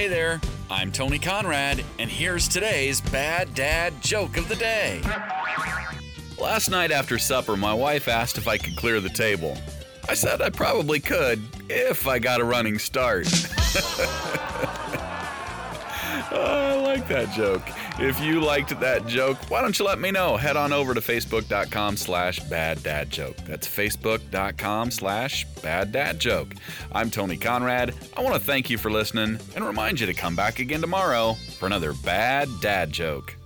Hey there, I'm Tony Conrad, and here's today's Bad Dad joke of the day. Last night after supper, my wife asked if I could clear the table. I said I probably could if I got a running start. Like that joke. If you liked that joke, why don't you let me know? Head on over to facebook.com slash bad dad joke. That's facebook.com slash bad dad joke. I'm Tony Conrad. I want to thank you for listening and remind you to come back again tomorrow for another bad dad joke.